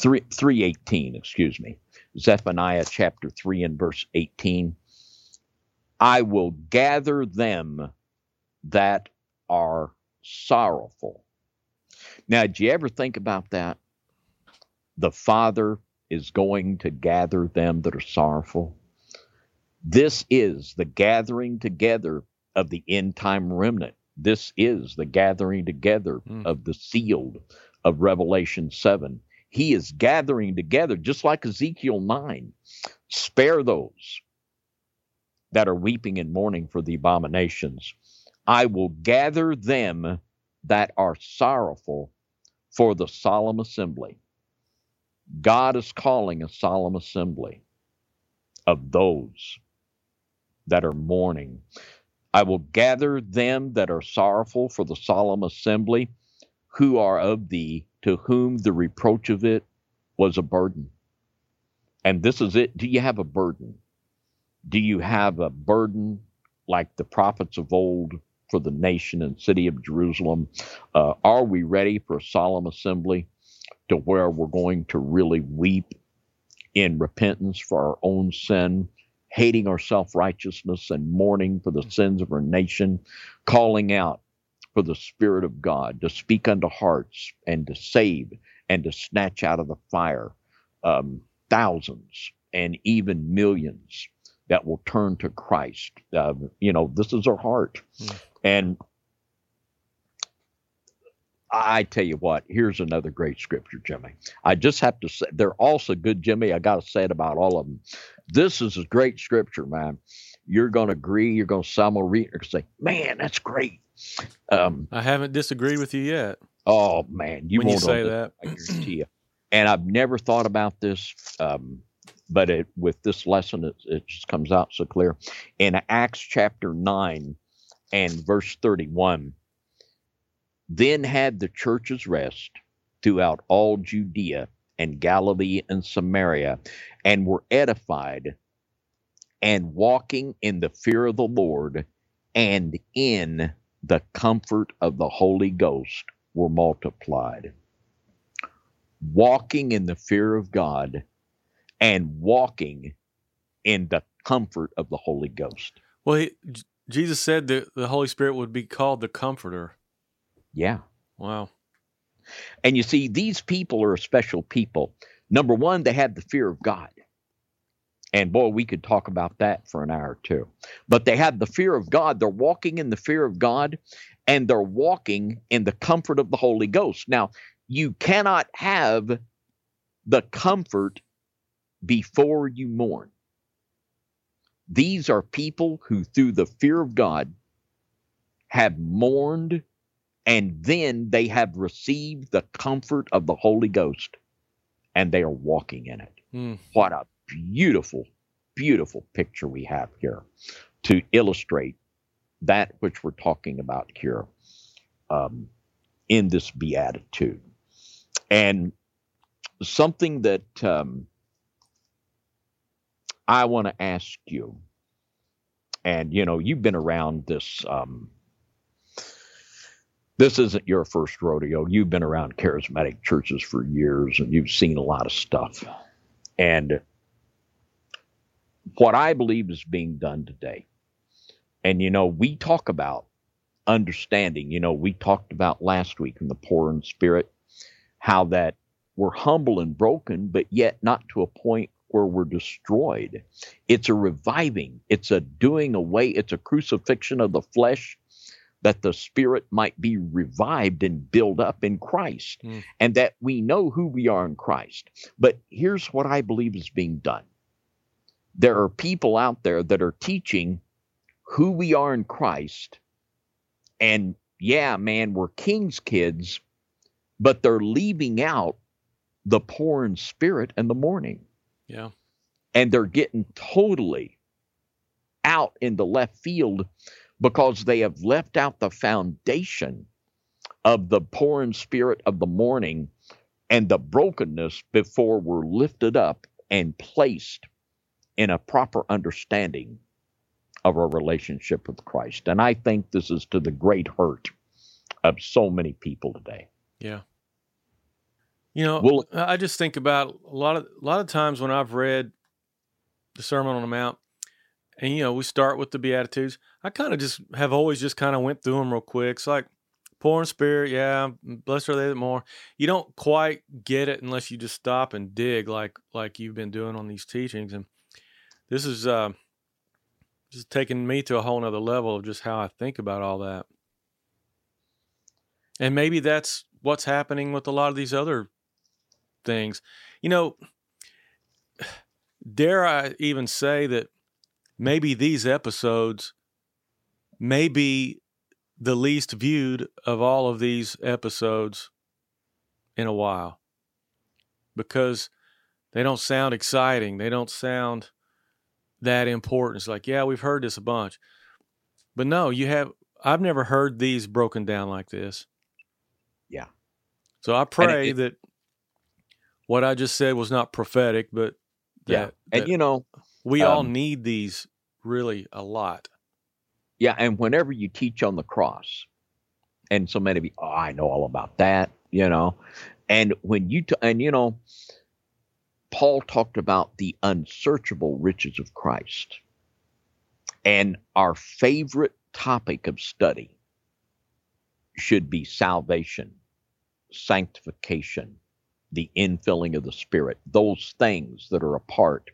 S2: three three eighteen, excuse me. Zephaniah chapter three and verse eighteen. I will gather them that are sorrowful now, did you ever think about that? The Father is going to gather them that are sorrowful. This is the gathering together of the end time remnant. This is the gathering together mm. of the sealed of Revelation 7. He is gathering together, just like Ezekiel 9. Spare those that are weeping and mourning for the abominations. I will gather them that are sorrowful for the solemn assembly. God is calling a solemn assembly of those that are mourning. I will gather them that are sorrowful for the solemn assembly, who are of thee, to whom the reproach of it was a burden. And this is it. Do you have a burden? Do you have a burden like the prophets of old for the nation and city of Jerusalem? Uh, are we ready for a solemn assembly to where we're going to really weep in repentance for our own sin, hating our self righteousness and mourning for the sins of our nation, calling out for the Spirit of God to speak unto hearts and to save and to snatch out of the fire um, thousands and even millions that will turn to Christ. Uh, you know, this is our heart. Mm. And I tell you what, here's another great scripture, Jimmy. I just have to say, they're also good, Jimmy. I got to say it about all of them. This is a great scripture, man. You're going to agree. You're going to simulread and say, man, that's great.
S1: Um, I haven't disagreed with you yet.
S2: Oh, man.
S1: You when won't you say that. I
S2: guarantee you. And I've never thought about this, um, but it, with this lesson, it, it just comes out so clear. In Acts chapter 9 and verse 31, then had the churches rest throughout all Judea and Galilee and Samaria, and were edified and walking in the fear of the Lord and in the comfort of the Holy Ghost were multiplied. Walking in the fear of God and walking in the comfort of the Holy Ghost.
S1: Well, he, Jesus said that the Holy Spirit would be called the Comforter.
S2: Yeah.
S1: Wow.
S2: And you see, these people are a special people. Number one, they had the fear of God. And boy, we could talk about that for an hour or two. But they had the fear of God. They're walking in the fear of God and they're walking in the comfort of the Holy Ghost. Now, you cannot have the comfort before you mourn. These are people who, through the fear of God, have mourned and then they have received the comfort of the Holy Ghost and they are walking in it. Mm. What a beautiful, beautiful picture we have here to illustrate that which we're talking about here um, in this beatitude. And something that um, I want to ask you, and you know, you've been around this um, this isn't your first rodeo. You've been around charismatic churches for years and you've seen a lot of stuff. And what I believe is being done today, and you know, we talk about understanding, you know, we talked about last week in the poor in spirit, how that we're humble and broken, but yet not to a point where we're destroyed. It's a reviving, it's a doing away, it's a crucifixion of the flesh that the spirit might be revived and built up in Christ mm. and that we know who we are in Christ. But here's what I believe is being done there are people out there that are teaching who we are in Christ. And yeah, man, we're king's kids, but they're leaving out the poor in spirit and the mourning.
S1: Yeah.
S2: And they're getting totally out in the left field because they have left out the foundation of the poor in spirit of the mourning and the brokenness before we're lifted up and placed in a proper understanding of our relationship with Christ. And I think this is to the great hurt of so many people today.
S1: Yeah. You know, well, I just think about a lot of a lot of times when I've read the Sermon on the Mount, and you know we start with the beatitudes i kind of just have always just kind of went through them real quick it's like poor in spirit yeah blessed are they that more you don't quite get it unless you just stop and dig like like you've been doing on these teachings and this is uh just taking me to a whole nother level of just how i think about all that and maybe that's what's happening with a lot of these other things you know dare i even say that maybe these episodes may be the least viewed of all of these episodes in a while because they don't sound exciting. They don't sound that important. It's like, yeah, we've heard this a bunch. But no, you have. I've never heard these broken down like this.
S2: Yeah.
S1: So I pray it, that what I just said was not prophetic, but that,
S2: yeah, and you know,
S1: we all
S2: um,
S1: need these really a lot.
S2: yeah, and whenever you teach on the cross, and so many of you, oh, I know all about that, you know, and when you t- and you know, Paul talked about the unsearchable riches of Christ, and our favorite topic of study should be salvation, sanctification, the infilling of the Spirit, those things that are a part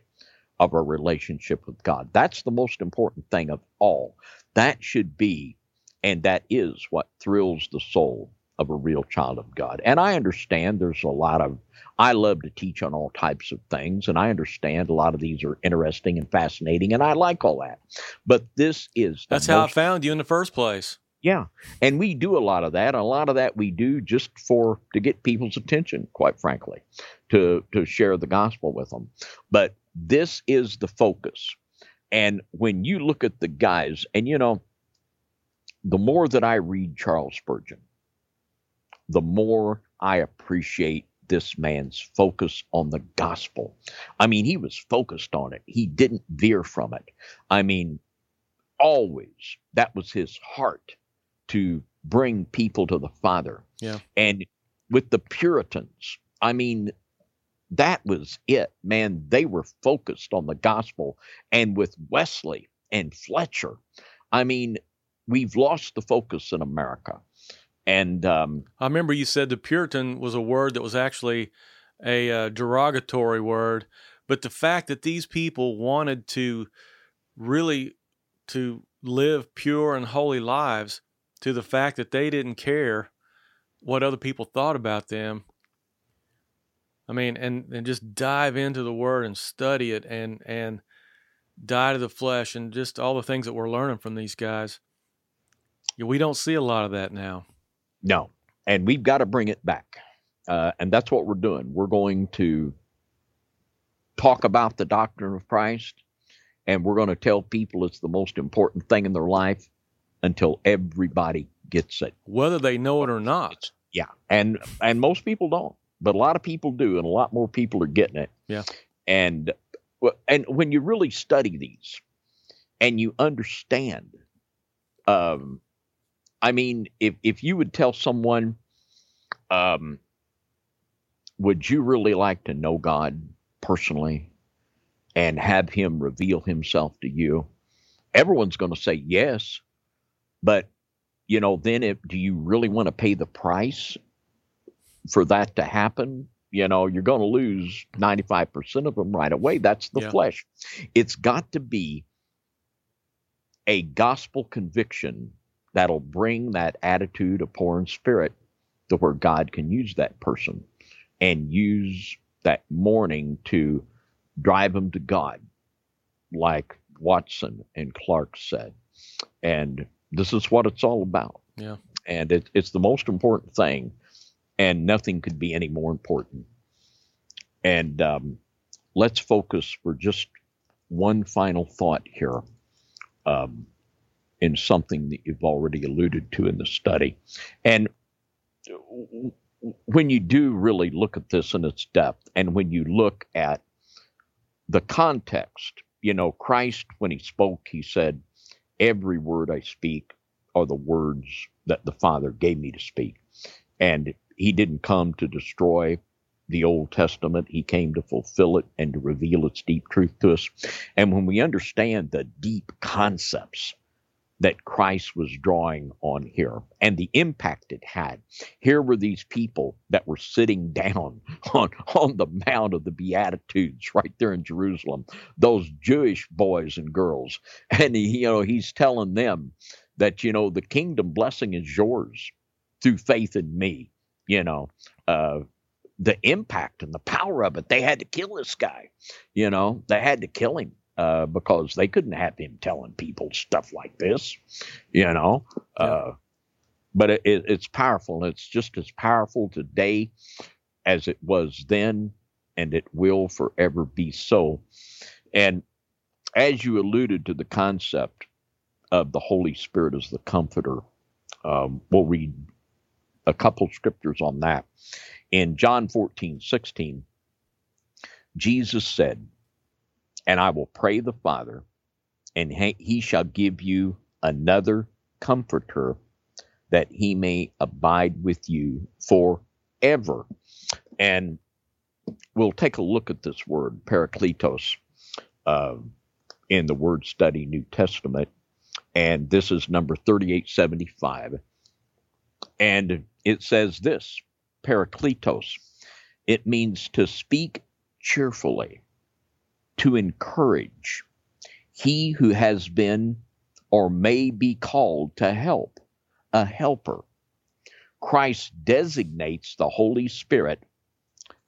S2: of our relationship with God. That's the most important thing of all. That should be, and that is what thrills the soul of a real child of God. And I understand there's a lot of, I love to teach on all types of things, and I understand a lot of these are interesting and fascinating, and I like all that. But this is
S1: That's how
S2: most,
S1: I found you in the first place.
S2: yeah, and we do a lot of that. A lot of that we do just for to get people's attention, quite frankly, to to share the gospel with them. But this is the focus. And when you look at the guys, and you know, the more that I read Charles Spurgeon, the more I appreciate this man's focus on the gospel. I mean, he was focused on it. He didn't veer from it. I mean, always that was his heart to bring people to the Father.
S1: Yeah.
S2: And with the Puritans, I mean, that was it, man. They were focused on the gospel. And with Wesley and Fletcher, I mean, we've lost the focus in America. And um,
S1: I remember you said the Puritan was a word that was actually a uh, derogatory word, but the fact that these people wanted to really to live pure and holy lives to the fact that they didn't care what other people thought about them. I mean, and, and just dive into the word and study it and and die to the flesh and just all the things that we're learning from these guys. We don't see a lot of that now.
S2: No, and we've got to bring it back. Uh, and that's what we're doing. We're going to talk about the doctrine of Christ, and we're going to tell people it's the most important thing in their life until everybody gets it.
S1: Whether they know it or not.
S2: Yeah, and and most people don't, but a lot of people do, and a lot more people are getting it.
S1: Yeah.
S2: And and when you really study these, and you understand, um, I mean, if if you would tell someone, um, would you really like to know God personally, and have Him reveal Himself to you? Everyone's going to say yes, but you know, then if do you really want to pay the price for that to happen? You know, you're going to lose 95% of them right away. That's the
S1: Yeah.
S2: flesh. It's got to be a gospel conviction that'll bring that attitude of poor in spirit to where God can use that person and use that mourning to drive them to God, like Watson and Clarke said. And this is what it's all about.
S1: Yeah.
S2: And it, it's the most important thing, and nothing could be any more important. And um, let's focus for just one final thought here um, in something that you've already alluded to in the study. And when you do really look at this in its depth, and when you look at the context, you know, Christ, when he spoke, he said, Every word I speak are the words that the Father gave me to speak. And he didn't come to destroy the Old Testament, he came to fulfill it and to reveal its deep truth to us. And when we understand the deep concepts that Christ was drawing on here and the impact it had. Here were these people that were sitting down on, on the Mount of the Beatitudes right there in Jerusalem, those Jewish boys and girls. And he, you know, he's telling them that, you know, the kingdom blessing is yours through faith in me, you know. Uh, the impact and the power of it. They had to kill this guy, you know, they had to kill him uh, because they couldn't have him telling people stuff like this, you know. Uh, but it, it, it's powerful. It's just as powerful today as it was then, and it will forever be so. And as you alluded to the concept of the Holy Spirit as the Comforter. Um, we'll read a couple scriptures on that. In John 14, 16, Jesus said, And I will pray the Father, and he shall give you another comforter that he may abide with you forever. And we'll take a look at this word, parakletos, uh, in the word study New Testament. And this is number 3875. And it says this parakletos. It means to speak cheerfully, to encourage. He who has been or may be called to help, a helper. Christ designates the Holy Spirit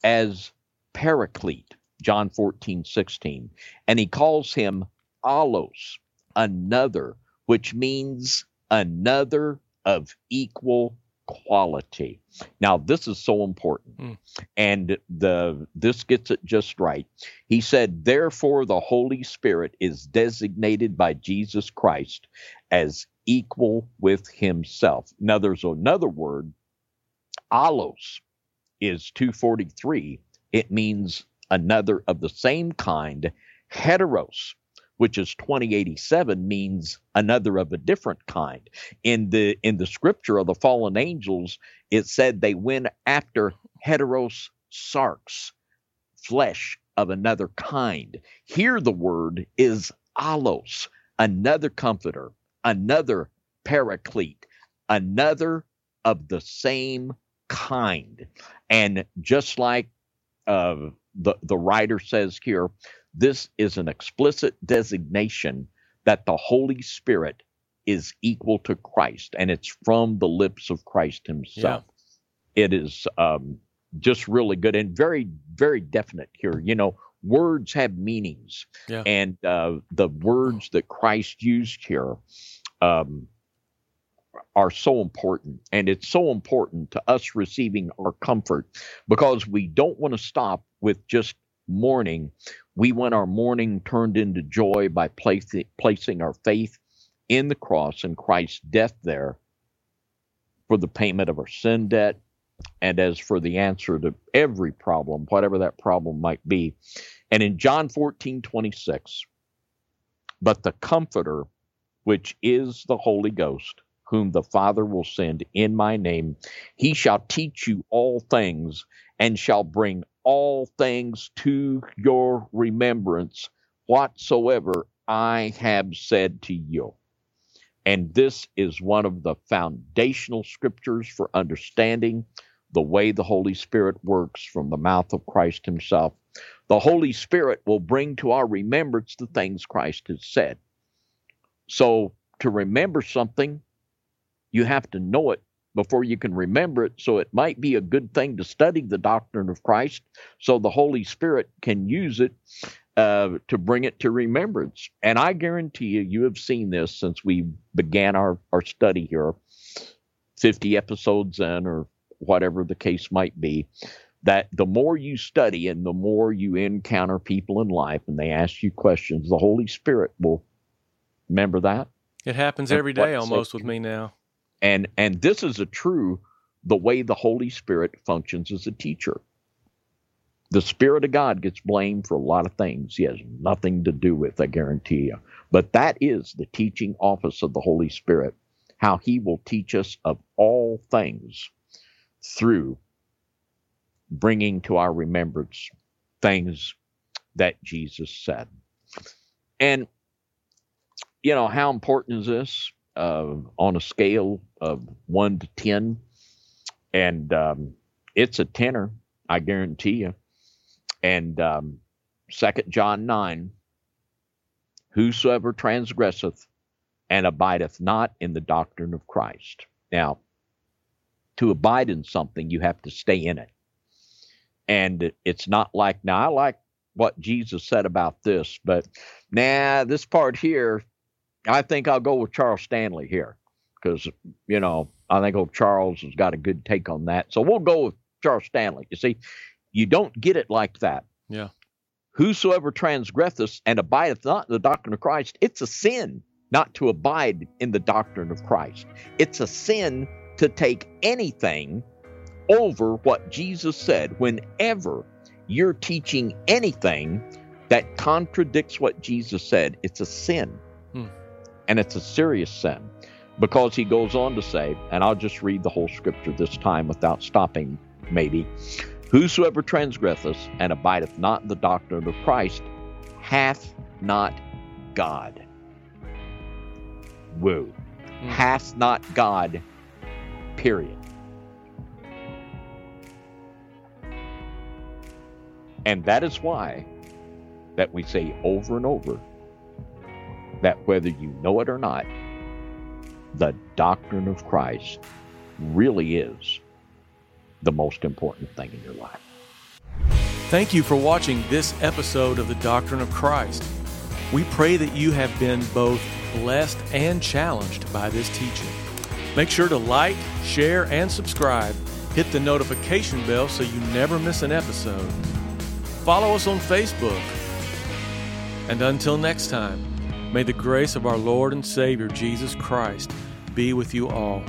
S2: as paraclete, John 14, 16, and he calls him allos, another, which means another of equal quality. Now, this is so important, mm. and the this gets it just right. He said, "Therefore, the Holy Spirit is designated by Jesus Christ as equal with Himself." Now, there's another word, allos, is 243. It means another of the same kind. Heteros which is 2087 means another of a different kind. In the in the scripture of the fallen angels it said they went after heteros sarx flesh of another kind. Here the word is allos another comforter another paraclete another of the same kind. And just like uh, the the writer says here this is an explicit designation that the Holy Spirit is equal to Christ, and it's from the lips of Christ Himself. Yeah. It is um, just really good and very, very definite here. You know, words have meanings, yeah. and uh, the words that Christ used here um, are so important. And it's so important to us receiving our comfort because we don't want to stop with just mourning. We want our mourning turned into joy by placing, placing our faith in the cross and Christ's death there for the payment of our sin debt and as for the answer to every problem, whatever that problem might be. And in John 14, 26, but the Comforter, which is the Holy Ghost, whom the Father will send in my name, he shall teach you all things and shall bring all things to your remembrance whatsoever I have said to you. And this is one of the foundational scriptures for understanding the way the Holy Spirit works from the mouth of Christ Himself. The Holy Spirit will bring to our remembrance the things Christ has said. So, to remember something, you have to know it before you can remember it. So it might be a good thing to study the doctrine of Christ so the Holy Spirit can use it uh, to bring it to remembrance. And I guarantee you, you have seen this since we began our, our study here, 50 episodes in, or whatever the case might be. That the more you study and the more you encounter people in life and they ask you questions, the Holy Spirit will remember that.
S1: It happens every day almost with me now
S2: and and this is a true the way the holy spirit functions as a teacher. The spirit of god gets blamed for a lot of things. He has nothing to do with i guarantee you. But that is the teaching office of the holy spirit how he will teach us of all things through bringing to our remembrance things that jesus said. And you know how important is this uh, on a scale of one to 10. And um, it's a tenor, I guarantee you. And um, 2 John 9 Whosoever transgresseth and abideth not in the doctrine of Christ. Now, to abide in something, you have to stay in it. And it's not like, now I like what Jesus said about this, but nah, this part here, I think I'll go with Charles Stanley here because, you know, I think old Charles has got a good take on that. So we'll go with Charles Stanley. You see, you don't get it like that.
S1: Yeah.
S2: Whosoever transgresseth and abideth not in the doctrine of Christ, it's a sin. not to abide in the doctrine of Christ. It's a sin to take anything over what Jesus said whenever you're teaching anything that contradicts what Jesus said. It's a sin. Hmm. And it's a serious sin because he goes on to say, and I'll just read the whole scripture this time without stopping, maybe. Whosoever transgresseth and abideth not in the doctrine of Christ hath not God. Woo. Mm. Hath not God, period. And that is why that we say over and over that whether you know it or not, the doctrine of Christ really is the most important thing in your life.
S1: Thank you for watching this episode of the Doctrine of Christ. We pray that you have been both blessed and challenged by this teaching. Make sure to like, share, and subscribe. Hit the notification bell so you never miss an episode. Follow us on Facebook. And until next time, may the grace of our Lord and Savior Jesus Christ be with you all.